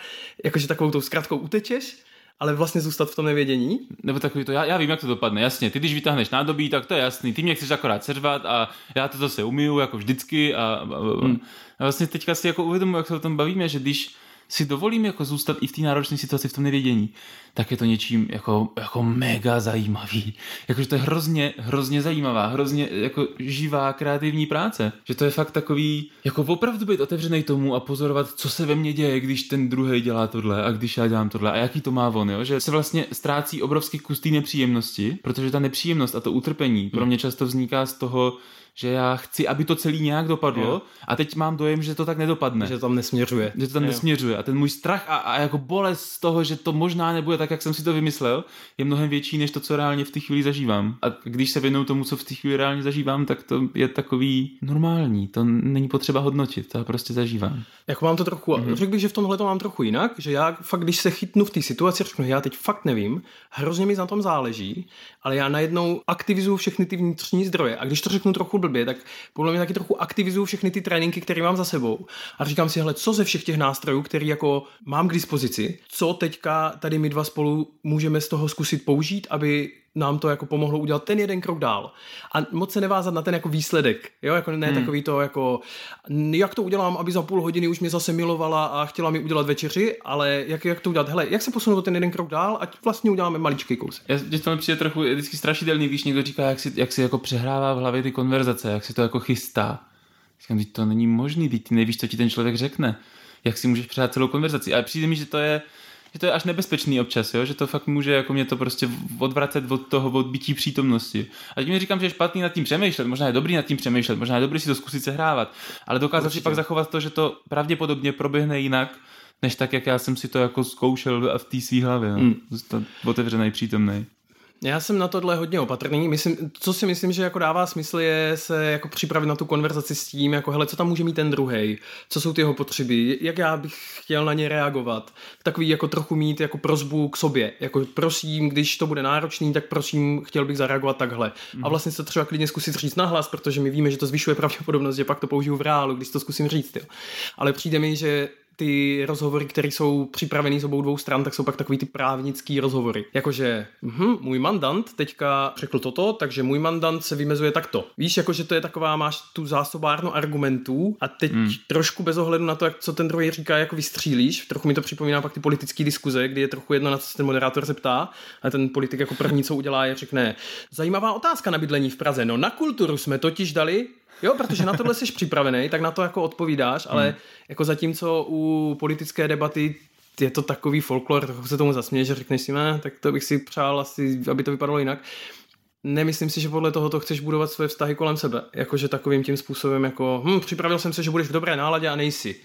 jakože takovou tou zkratkou utečeš, ale vlastně zůstat v tom nevědění. Nebo takový to, já, já vím, jak to dopadne, jasně. Ty, když vytáhneš nádobí, tak to je jasný. Ty mě chceš akorát seřvat a já to zase umiju, jako vždycky. A, a, hmm. a vlastně teďka si jako uvědomuji, jak se o tom bavíme, že když si dovolím jako zůstat i v té náročné situaci, v tom nevědění, tak je to něčím jako, jako mega zajímavý. Jakože to je hrozně, hrozně zajímavá, hrozně jako živá, kreativní práce. Že to je fakt takový, jako opravdu být otevřený tomu a pozorovat, co se ve mně děje, když ten druhý dělá tohle a když já dělám tohle a jaký to má on, jo? že se vlastně ztrácí obrovský kus té nepříjemnosti, protože ta nepříjemnost a to utrpení pro mě často vzniká z toho, že já chci, aby to celý nějak dopadlo jo. a teď mám dojem, že to tak nedopadne. Že to tam nesměřuje. Že to tam jo. nesměřuje a ten můj strach a, a jako bolest z toho, že to možná nebude tak, jak jsem si to vymyslel, je mnohem větší, než to, co reálně v té chvíli zažívám. A když se věnuju tomu, co v té chvíli reálně zažívám, tak to je takový normální, to není potřeba hodnotit, to já prostě zažívám. Jako mám to trochu, mm-hmm. řekl bych, že v tomhle to mám trochu jinak, že já fakt, když se chytnu v té situaci, řeknu, já teď fakt nevím, hrozně mi na tom záleží, ale já najednou aktivizuju všechny ty vnitřní zdroje a když to řeknu trochu blbě, tak podle mě taky trochu aktivizuju všechny ty tréninky, které mám za sebou. A říkám si, hele, co ze všech těch nástrojů, který jako mám k dispozici, co teďka tady my dva spolu můžeme z toho zkusit použít, aby nám to jako pomohlo udělat ten jeden krok dál. A moc se nevázat na ten jako výsledek, jo, jako ne hmm. takový to jako, jak to udělám, aby za půl hodiny už mě zase milovala a chtěla mi udělat večeři, ale jak, jak to udělat, hele, jak se posunout ten jeden krok dál, ať vlastně uděláme maličký kousek. Já, když to mi přijde trochu vždycky strašidelný, když někdo říká, jak si, jak si jako přehrává v hlavě ty konverzace, jak si to jako chystá. Říkám, to není možný, ty nevíš, co ti ten člověk řekne. Jak si můžeš přehrát celou konverzaci. Ale přijde mi, že to je že to je až nebezpečný občas, jo? že to fakt může jako mě to prostě odvracet od toho odbytí přítomnosti. A tím říkám, že je špatný nad tím přemýšlet, možná je dobrý nad tím přemýšlet, možná je dobrý si to zkusit sehrávat, ale dokázat Určitě. si pak zachovat to, že to pravděpodobně proběhne jinak, než tak, jak já jsem si to jako zkoušel v té své hlavě. Mm. Zůstat otevřený, přítomný. Já jsem na tohle hodně opatrný. Myslím, co si myslím, že jako dává smysl, je se jako připravit na tu konverzaci s tím, jako hele, co tam může mít ten druhý, co jsou ty jeho potřeby, jak já bych chtěl na ně reagovat. Takový jako trochu mít jako prozbu k sobě. Jako prosím, když to bude náročný, tak prosím, chtěl bych zareagovat takhle. Mm. A mhm. vlastně se třeba klidně zkusit říct nahlas, protože my víme, že to zvyšuje pravděpodobnost, že pak to použiju v reálu, když to zkusím říct. Jo. Ale přijde mi, že ty rozhovory, které jsou připravený z obou dvou stran, tak jsou pak takový ty právnický rozhovory. Jakože, hm, můj mandant teďka řekl toto, takže můj mandant se vymezuje takto. Víš, jakože to je taková, máš tu zásobárnu argumentů a teď hmm. trošku bez ohledu na to, jak, co ten druhý říká, jako vystřílíš. Trochu mi to připomíná pak ty politické diskuze, kdy je trochu jedno, na co se ten moderátor se ptá, a ten politik jako první, co udělá, je řekne, zajímavá otázka na bydlení v Praze. No na kulturu jsme totiž dali Jo, protože na tohle jsi připravený, tak na to jako odpovídáš, ale hmm. jako zatímco u politické debaty je to takový folklor, trochu se tomu zasměje, že řekneš si, ne, tak to bych si přál asi, aby to vypadalo jinak. Nemyslím si, že podle toho to chceš budovat své vztahy kolem sebe. Jakože takovým tím způsobem, jako hm, připravil jsem se, že budeš v dobré náladě a nejsi.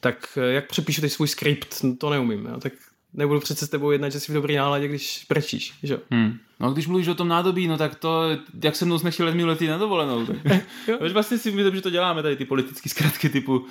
Tak eh, jak přepíšu teď svůj skript, to neumím. Jo? Tak nebudu přece s tebou jednat, že jsi v dobré náladě, když prečíš, že hmm. No když mluvíš o tom nádobí, no tak to, jak se mnou jsme chtěli minulý na dovolenou. Tak. vlastně si myslím, že to děláme tady ty politické zkratky typu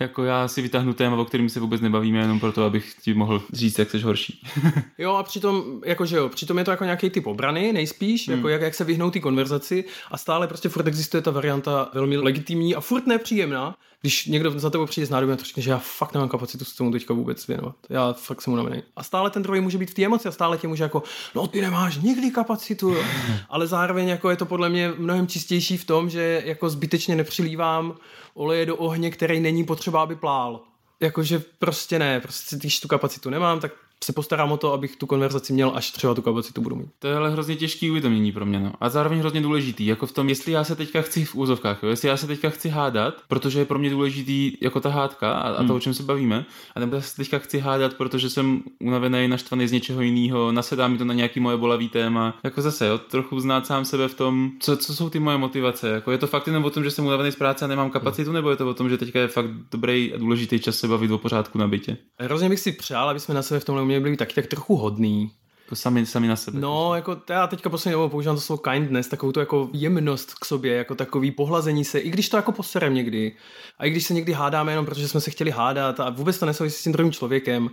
jako já si vytáhnu téma, o kterým se vůbec nebavíme, jenom proto, abych ti mohl říct, jak jsi horší. jo, a přitom, jakože jo, přitom je to jako nějaký typ obrany, nejspíš, hmm. jako jak, jak se vyhnout té konverzaci a stále prostě furt existuje ta varianta velmi legitimní a furt nepříjemná, když někdo za tebou přijde s nádobím a řekne, že já fakt nemám kapacitu se tomu teďka vůbec věnovat. Já fakt jsem unavený. A stále ten druhý může být v té emoci a stále tě může jako, no ty nemáš nikdy kapacitu, jo. ale zároveň jako je to podle mě mnohem čistější v tom, že jako zbytečně nepřilívám oleje do ohně, který není potřeba, aby plál. Jakože prostě ne, prostě když tu kapacitu nemám, tak se postarám o to, abych tu konverzaci měl, až třeba tu kapacitu budu mít. To je ale hrozně těžký uvědomění pro mě, no. A zároveň hrozně důležitý, jako v tom, jestli já se teďka chci v úzovkách, jo, jestli já se teďka chci hádat, protože je pro mě důležitý jako ta hádka a, a to, hmm. o čem se bavíme, a nebo já se teďka chci hádat, protože jsem unavený, naštvaný z něčeho jiného, nasedá mi to na nějaký moje bolavý téma. Jako zase, jo, trochu znát sám sebe v tom, co, co jsou ty moje motivace. Jako je to fakt jenom o tom, že jsem unavený z práce a nemám kapacitu, nebo je to o tom, že teďka je fakt dobrý a důležitý čas se bavit o pořádku na bytě? Hrozně bych si přál, aby jsme na sebe v tomhle uměli být taky tak trochu hodný. Jako sami, sami na sebe. No, jako já teďka poslední dobou používám to slovo kindness, takovou tu jako jemnost k sobě, jako takový pohlazení se, i když to jako poserem někdy. A i když se někdy hádáme jenom protože jsme se chtěli hádat a vůbec to nesouvisí s tím druhým člověkem,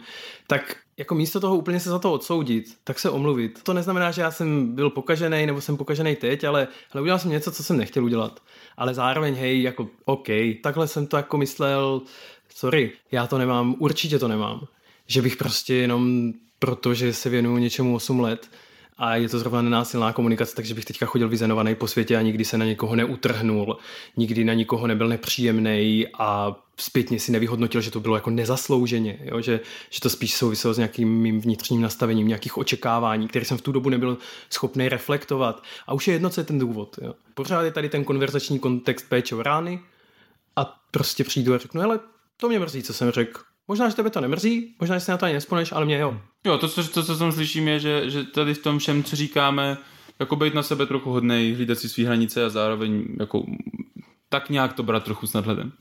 tak jako místo toho úplně se za to odsoudit, tak se omluvit. To neznamená, že já jsem byl pokažený nebo jsem pokažený teď, ale, ale udělal jsem něco, co jsem nechtěl udělat. Ale zároveň, hej, jako OK, takhle jsem to jako myslel, sorry, já to nemám, určitě to nemám. Že bych prostě jenom protože se věnuju něčemu 8 let a je to zrovna nenásilná komunikace, takže bych teďka chodil vyzenovaný po světě a nikdy se na někoho neutrhnul, nikdy na nikoho nebyl nepříjemný a zpětně si nevyhodnotil, že to bylo jako nezaslouženě, jo? Že, že to spíš souviselo s nějakým mým vnitřním nastavením, nějakých očekávání, které jsem v tu dobu nebyl schopný reflektovat. A už je jedno, co je ten důvod. Jo? Pořád je tady ten konverzační kontext péče o rány a prostě přijdu a řeknu, hele, to mě mrzí, co jsem řekl, Možná, že tebe to nemrzí, možná, že si na to ani nesponeš, ale mě jo. Jo, to, co, to, co jsem slyším, je, že, že tady v tom všem, co říkáme, jako být na sebe trochu hodnej, hlídat si své hranice a zároveň jako tak nějak to brát trochu s nadhledem.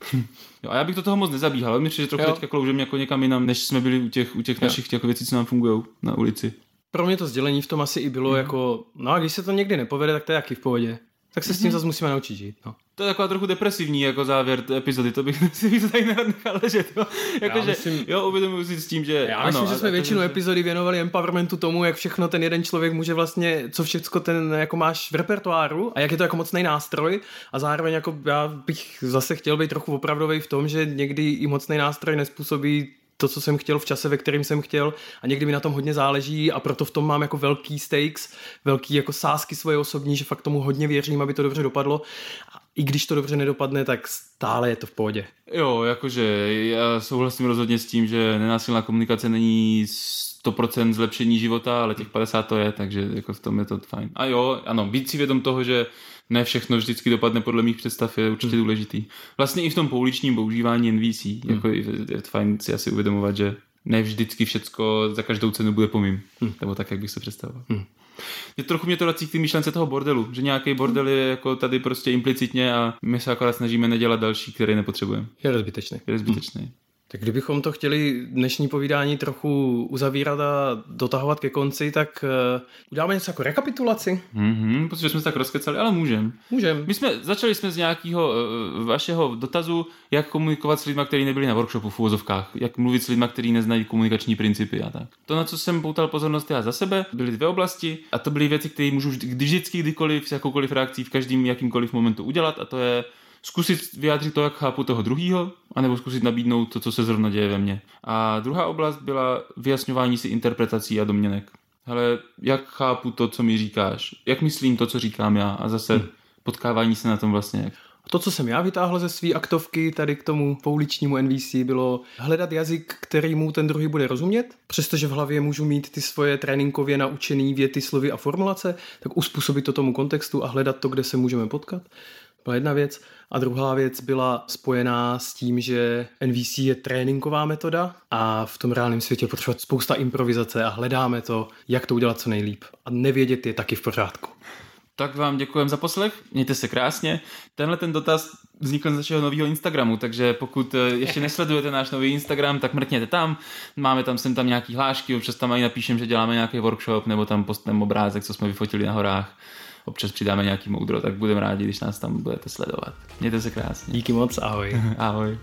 jo, a já bych do toho moc nezabíhal, ale myslím, že trochu jo. teďka kloužím jako někam jinam, než jsme byli u těch, u těch našich těch věcí, co nám fungují na ulici. Pro mě to sdělení v tom asi i bylo mm. jako, no a když se to někdy nepovede, tak to je jaký v pohodě. Tak se s tím mm-hmm. zase musíme naučit žít. No. To je taková trochu depresivní jako závěr té epizody, to bych si to tady nerad nechal ležet. Jo? Jako, že, myslím, jo, uvědomuji si s tím, že Já ano, myslím, že jsme a, většinu že... epizody věnovali empowermentu tomu, jak všechno ten jeden člověk může vlastně, co všechno ten jako máš v repertoáru a jak je to jako mocný nástroj a zároveň jako já bych zase chtěl být trochu opravdový v tom, že někdy i mocný nástroj nespůsobí to, co jsem chtěl v čase, ve kterým jsem chtěl a někdy mi na tom hodně záleží a proto v tom mám jako velký stakes, velký jako sásky svoje osobní, že fakt tomu hodně věřím, aby to dobře dopadlo. A i když to dobře nedopadne, tak stále je to v pohodě. Jo, jakože já souhlasím rozhodně s tím, že nenásilná komunikace není 100% zlepšení života, ale těch 50 to je, takže jako v tom je to fajn. A jo, ano, být si vědom toho, že ne všechno vždycky dopadne podle mých představ, je určitě hmm. důležitý. Vlastně i v tom pouličním používání NVC, hmm. jako je, je fajn si asi uvědomovat, že ne vždycky všecko za každou cenu bude pomím. Hm. Nebo tak, jak bych se představoval. Hm. Je trochu mě to vrací k té myšlence toho bordelu, že nějaký bordel je jako tady prostě implicitně a my se akorát snažíme nedělat další, který nepotřebujeme. Je zbytečný. Je zbytečný. Hm. Tak kdybychom to chtěli dnešní povídání trochu uzavírat a dotahovat ke konci, tak uh, uděláme něco jako rekapitulaci. Mm-hmm, protože jsme se tak rozkecali, ale můžeme. Můžeme. My jsme, začali jsme z nějakého uh, vašeho dotazu, jak komunikovat s lidmi, kteří nebyli na workshopu v úvozovkách, jak mluvit s lidmi, kteří neznají komunikační principy a tak. To, na co jsem poutal pozornost já za sebe, byly dvě oblasti a to byly věci, které můžu vždy, vždycky, kdykoliv, s jakoukoliv reakcí v každém jakýmkoliv momentu udělat a to je zkusit vyjádřit to, jak chápu toho druhého, anebo zkusit nabídnout to, co se zrovna děje ve mně. A druhá oblast byla vyjasňování si interpretací a domněnek. Hele, jak chápu to, co mi říkáš? Jak myslím to, co říkám já? A zase hmm. potkávání se na tom vlastně. To, co jsem já vytáhl ze své aktovky tady k tomu pouličnímu NVC, bylo hledat jazyk, který mu ten druhý bude rozumět. Přestože v hlavě můžu mít ty svoje tréninkově naučené věty, slovy a formulace, tak uspůsobit to tomu kontextu a hledat to, kde se můžeme potkat byla jedna věc. A druhá věc byla spojená s tím, že NVC je tréninková metoda a v tom reálném světě potřebuje spousta improvizace a hledáme to, jak to udělat co nejlíp. A nevědět je taky v pořádku. Tak vám děkujeme za poslech, mějte se krásně. Tenhle ten dotaz vznikl z našeho nového Instagramu, takže pokud eh, ještě nesledujete náš nový Instagram, tak mrkněte tam. Máme tam sem tam nějaký hlášky, občas tam i napíšem, že děláme nějaký workshop, nebo tam postneme obrázek, co jsme vyfotili na horách občas přidáme nějaký moudro, tak budeme rádi, když nás tam budete sledovat. Mějte se krásně. Díky moc, ahoj. ahoj.